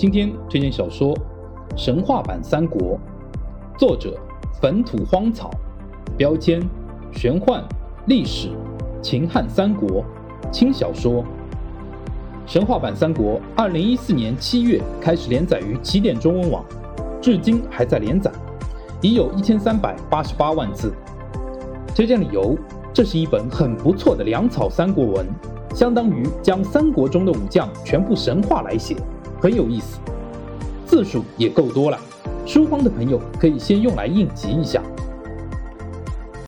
今天推荐小说《神话版三国》，作者坟土荒草，标签玄幻、历史、秦汉三国，轻小说。《神话版三国》二零一四年七月开始连载于起点中文网，至今还在连载，已有一千三百八十八万字。推荐理由：这是一本很不错的粮草三国文，相当于将三国中的武将全部神话来写。很有意思，字数也够多了，书荒的朋友可以先用来应急一下。